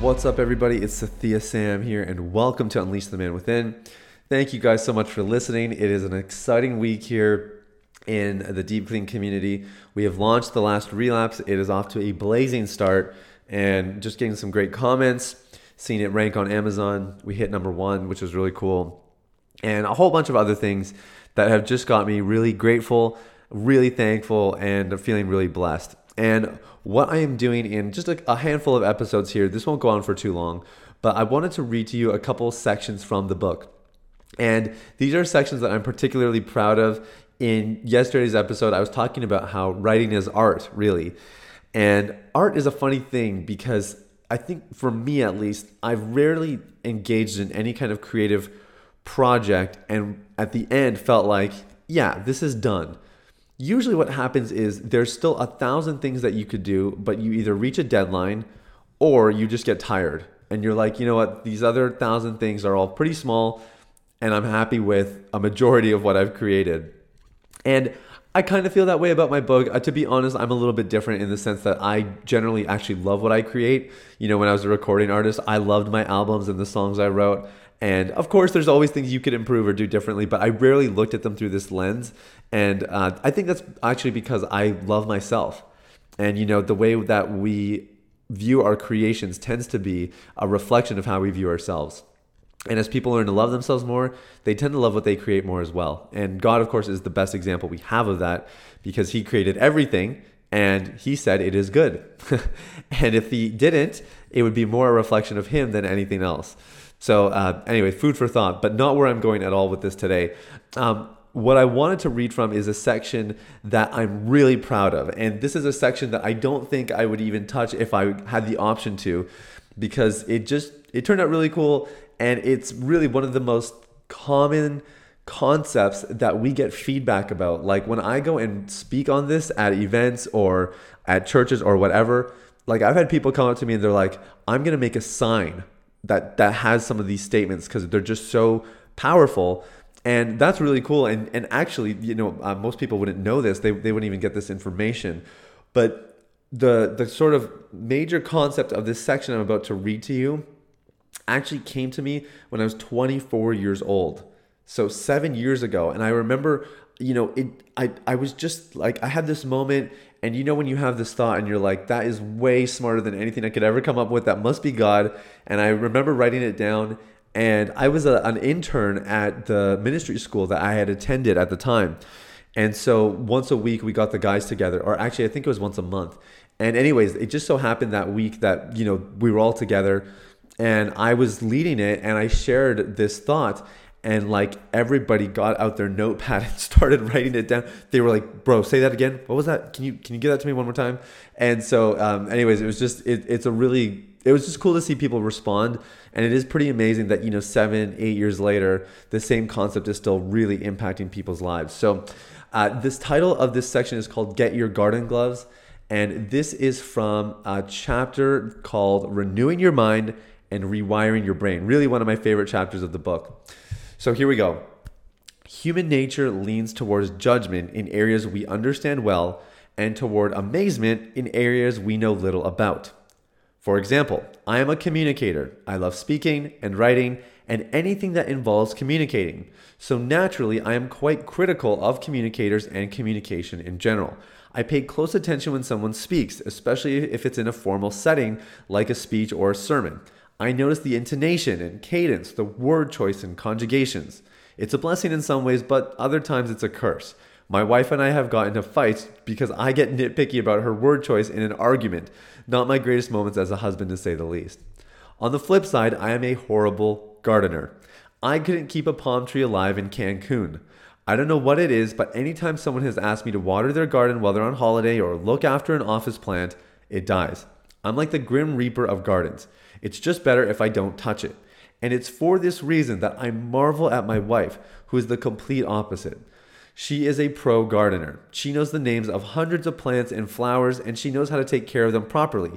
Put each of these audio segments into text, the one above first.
What's up, everybody? It's Sathiya Sam here, and welcome to Unleash the Man Within. Thank you guys so much for listening. It is an exciting week here in the Deep Clean community. We have launched the last relapse. It is off to a blazing start, and just getting some great comments. Seeing it rank on Amazon, we hit number one, which is really cool, and a whole bunch of other things that have just got me really grateful, really thankful, and feeling really blessed. And what I am doing in just a, a handful of episodes here, this won't go on for too long, but I wanted to read to you a couple sections from the book. And these are sections that I'm particularly proud of. In yesterday's episode, I was talking about how writing is art, really. And art is a funny thing because I think for me at least, I've rarely engaged in any kind of creative project and at the end felt like, yeah, this is done usually what happens is there's still a thousand things that you could do, but you either reach a deadline or you just get tired and you're like, you know what, these other thousand things are all pretty small and I'm happy with a majority of what I've created. And I kind of feel that way about my book. Uh, to be honest, I'm a little bit different in the sense that I generally actually love what I create. You know, when I was a recording artist, I loved my albums and the songs I wrote. And of course, there's always things you could improve or do differently, but I rarely looked at them through this lens. And uh, I think that's actually because I love myself. And, you know, the way that we view our creations tends to be a reflection of how we view ourselves. And as people learn to love themselves more, they tend to love what they create more as well. And God, of course, is the best example we have of that because He created everything and He said it is good. and if He didn't, it would be more a reflection of Him than anything else. So, uh, anyway, food for thought, but not where I'm going at all with this today. Um, what I wanted to read from is a section that I'm really proud of. And this is a section that I don't think I would even touch if I had the option to because it just it turned out really cool and it's really one of the most common concepts that we get feedback about. Like when I go and speak on this at events or at churches or whatever, like I've had people come up to me and they're like, "I'm going to make a sign that that has some of these statements because they're just so powerful. And that's really cool. And and actually you know uh, most people wouldn't know this. They, they wouldn't even get this information. But the the sort of major concept of this section i'm about to read to you actually came to me when i was 24 years old. So seven years ago. And i remember you know it i i was just like i had this moment and you know when you have this thought and you're like, that is way smarter than anything I could ever come up with. That must be God. And I remember writing it down. And I was a, an intern at the ministry school that I had attended at the time. And so once a week we got the guys together, or actually I think it was once a month. And anyways, it just so happened that week that, you know, we were all together and I was leading it and I shared this thought and like everybody got out their notepad and started writing it down. They were like, "Bro, say that again. What was that? Can you can you give that to me one more time?" And so, um, anyways, it was just it, it's a really it was just cool to see people respond, and it is pretty amazing that you know seven eight years later, the same concept is still really impacting people's lives. So, uh, this title of this section is called "Get Your Garden Gloves." And this is from a chapter called Renewing Your Mind and Rewiring Your Brain. Really, one of my favorite chapters of the book. So here we go. Human nature leans towards judgment in areas we understand well and toward amazement in areas we know little about. For example, I am a communicator. I love speaking and writing and anything that involves communicating. So naturally, I am quite critical of communicators and communication in general. I pay close attention when someone speaks, especially if it's in a formal setting like a speech or a sermon. I notice the intonation and cadence, the word choice and conjugations. It's a blessing in some ways, but other times it's a curse. My wife and I have gotten into fights because I get nitpicky about her word choice in an argument. Not my greatest moments as a husband, to say the least. On the flip side, I am a horrible gardener. I couldn't keep a palm tree alive in Cancun. I don't know what it is, but anytime someone has asked me to water their garden while they're on holiday or look after an office plant, it dies. I'm like the Grim Reaper of gardens. It's just better if I don't touch it. And it's for this reason that I marvel at my wife, who is the complete opposite. She is a pro gardener. She knows the names of hundreds of plants and flowers, and she knows how to take care of them properly.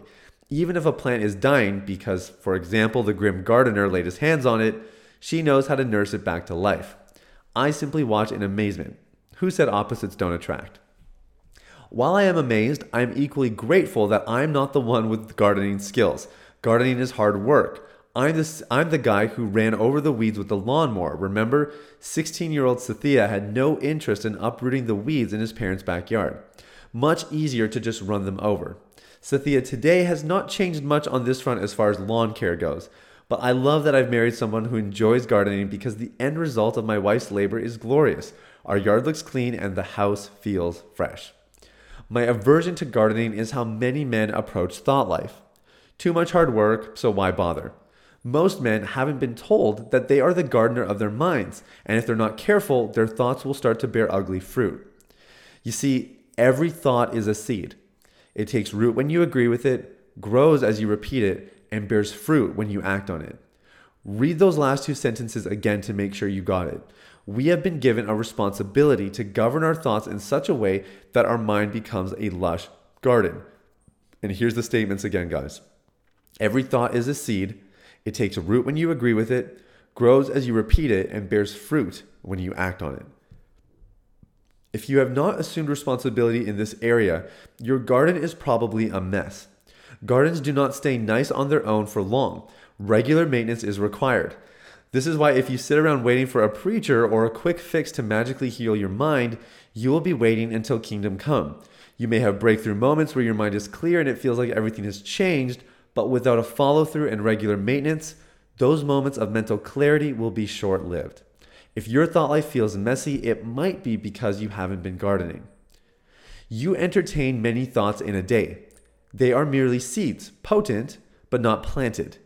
Even if a plant is dying because, for example, the grim gardener laid his hands on it, she knows how to nurse it back to life. I simply watch in amazement. Who said opposites don't attract? While I am amazed, I am equally grateful that I'm not the one with gardening skills. Gardening is hard work. I'm the, I'm the guy who ran over the weeds with the lawnmower. Remember, 16 year old Sathiya had no interest in uprooting the weeds in his parents' backyard. Much easier to just run them over. Sathiya today has not changed much on this front as far as lawn care goes, but I love that I've married someone who enjoys gardening because the end result of my wife's labor is glorious. Our yard looks clean and the house feels fresh. My aversion to gardening is how many men approach thought life. Too much hard work, so why bother? Most men haven't been told that they are the gardener of their minds, and if they're not careful, their thoughts will start to bear ugly fruit. You see, every thought is a seed. It takes root when you agree with it, grows as you repeat it, and bears fruit when you act on it. Read those last two sentences again to make sure you got it. We have been given a responsibility to govern our thoughts in such a way that our mind becomes a lush garden. And here's the statements again, guys. Every thought is a seed it takes root when you agree with it, grows as you repeat it, and bears fruit when you act on it. If you have not assumed responsibility in this area, your garden is probably a mess. Gardens do not stay nice on their own for long. Regular maintenance is required. This is why, if you sit around waiting for a preacher or a quick fix to magically heal your mind, you will be waiting until kingdom come. You may have breakthrough moments where your mind is clear and it feels like everything has changed, but without a follow through and regular maintenance, those moments of mental clarity will be short lived. If your thought life feels messy, it might be because you haven't been gardening. You entertain many thoughts in a day. They are merely seeds, potent, but not planted.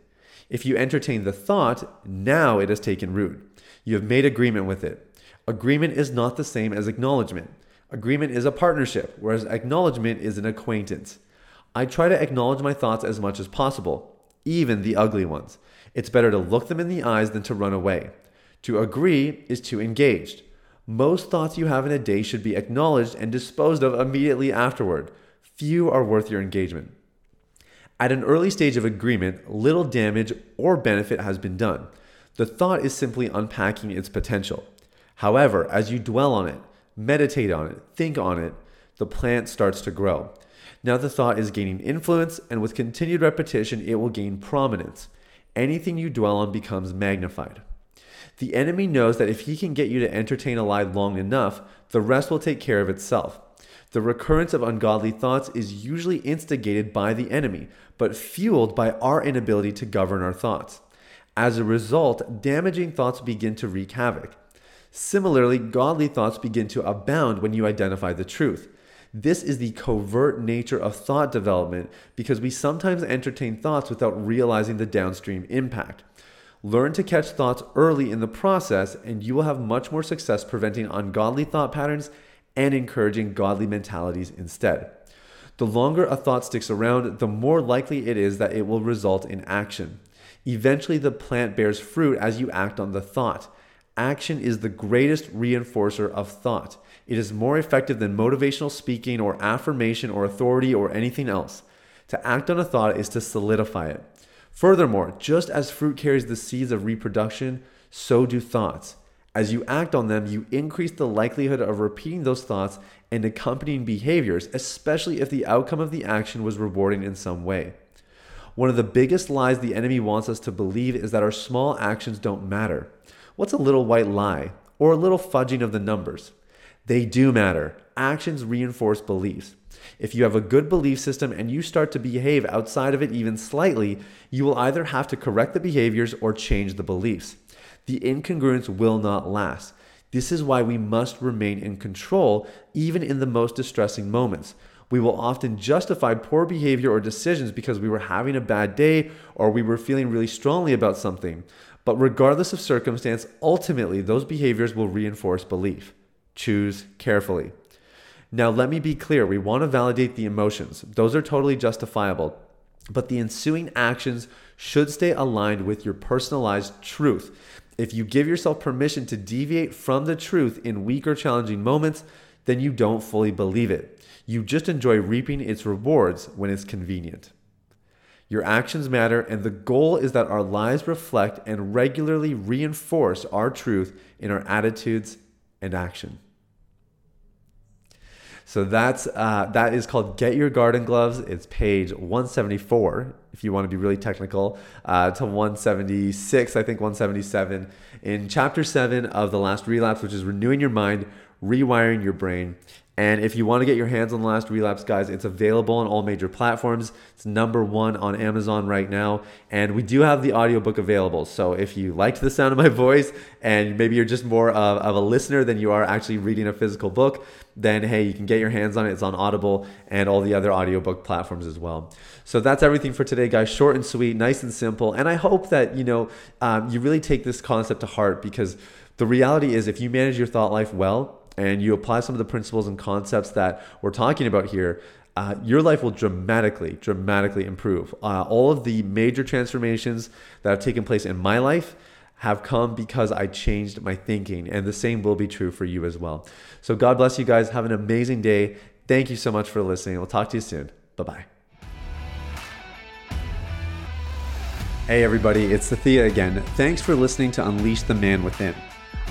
If you entertain the thought, now it has taken root. You have made agreement with it. Agreement is not the same as acknowledgement. Agreement is a partnership, whereas acknowledgement is an acquaintance. I try to acknowledge my thoughts as much as possible, even the ugly ones. It's better to look them in the eyes than to run away. To agree is to engage. Most thoughts you have in a day should be acknowledged and disposed of immediately afterward. Few are worth your engagement. At an early stage of agreement, little damage or benefit has been done. The thought is simply unpacking its potential. However, as you dwell on it, meditate on it, think on it, the plant starts to grow. Now the thought is gaining influence, and with continued repetition, it will gain prominence. Anything you dwell on becomes magnified. The enemy knows that if he can get you to entertain a lie long enough, the rest will take care of itself. The recurrence of ungodly thoughts is usually instigated by the enemy, but fueled by our inability to govern our thoughts. As a result, damaging thoughts begin to wreak havoc. Similarly, godly thoughts begin to abound when you identify the truth. This is the covert nature of thought development because we sometimes entertain thoughts without realizing the downstream impact. Learn to catch thoughts early in the process, and you will have much more success preventing ungodly thought patterns and encouraging godly mentalities instead. The longer a thought sticks around, the more likely it is that it will result in action. Eventually, the plant bears fruit as you act on the thought. Action is the greatest reinforcer of thought. It is more effective than motivational speaking or affirmation or authority or anything else. To act on a thought is to solidify it. Furthermore, just as fruit carries the seeds of reproduction, so do thoughts. As you act on them, you increase the likelihood of repeating those thoughts and accompanying behaviors, especially if the outcome of the action was rewarding in some way. One of the biggest lies the enemy wants us to believe is that our small actions don't matter. What's a little white lie or a little fudging of the numbers? They do matter. Actions reinforce beliefs. If you have a good belief system and you start to behave outside of it even slightly, you will either have to correct the behaviors or change the beliefs. The incongruence will not last. This is why we must remain in control even in the most distressing moments. We will often justify poor behavior or decisions because we were having a bad day or we were feeling really strongly about something. But regardless of circumstance, ultimately those behaviors will reinforce belief. Choose carefully. Now, let me be clear we want to validate the emotions, those are totally justifiable. but the ensuing actions should stay aligned with your personalized truth. If you give yourself permission to deviate from the truth in weak or challenging moments, then you don't fully believe it. You just enjoy reaping its rewards when it's convenient. Your actions matter, and the goal is that our lives reflect and regularly reinforce our truth in our attitudes and action. So that's uh, that is called Get Your Garden Gloves. It's page 174 if you want to be really technical uh, to 176, I think 177 in chapter seven of the Last Relapse, which is renewing your mind, rewiring your brain. And if you want to get your hands on the last relapse, guys, it's available on all major platforms. It's number one on Amazon right now. And we do have the audiobook available. So if you liked the sound of my voice and maybe you're just more of, of a listener than you are actually reading a physical book, then hey, you can get your hands on it. It's on Audible and all the other audiobook platforms as well. So that's everything for today, guys. Short and sweet, nice and simple. And I hope that, you know, um, you really take this concept to heart because the reality is if you manage your thought life well, and you apply some of the principles and concepts that we're talking about here, uh, your life will dramatically, dramatically improve. Uh, all of the major transformations that have taken place in my life have come because I changed my thinking, and the same will be true for you as well. So, God bless you guys. Have an amazing day. Thank you so much for listening. We'll talk to you soon. Bye bye. Hey, everybody, it's Sathiya again. Thanks for listening to Unleash the Man Within.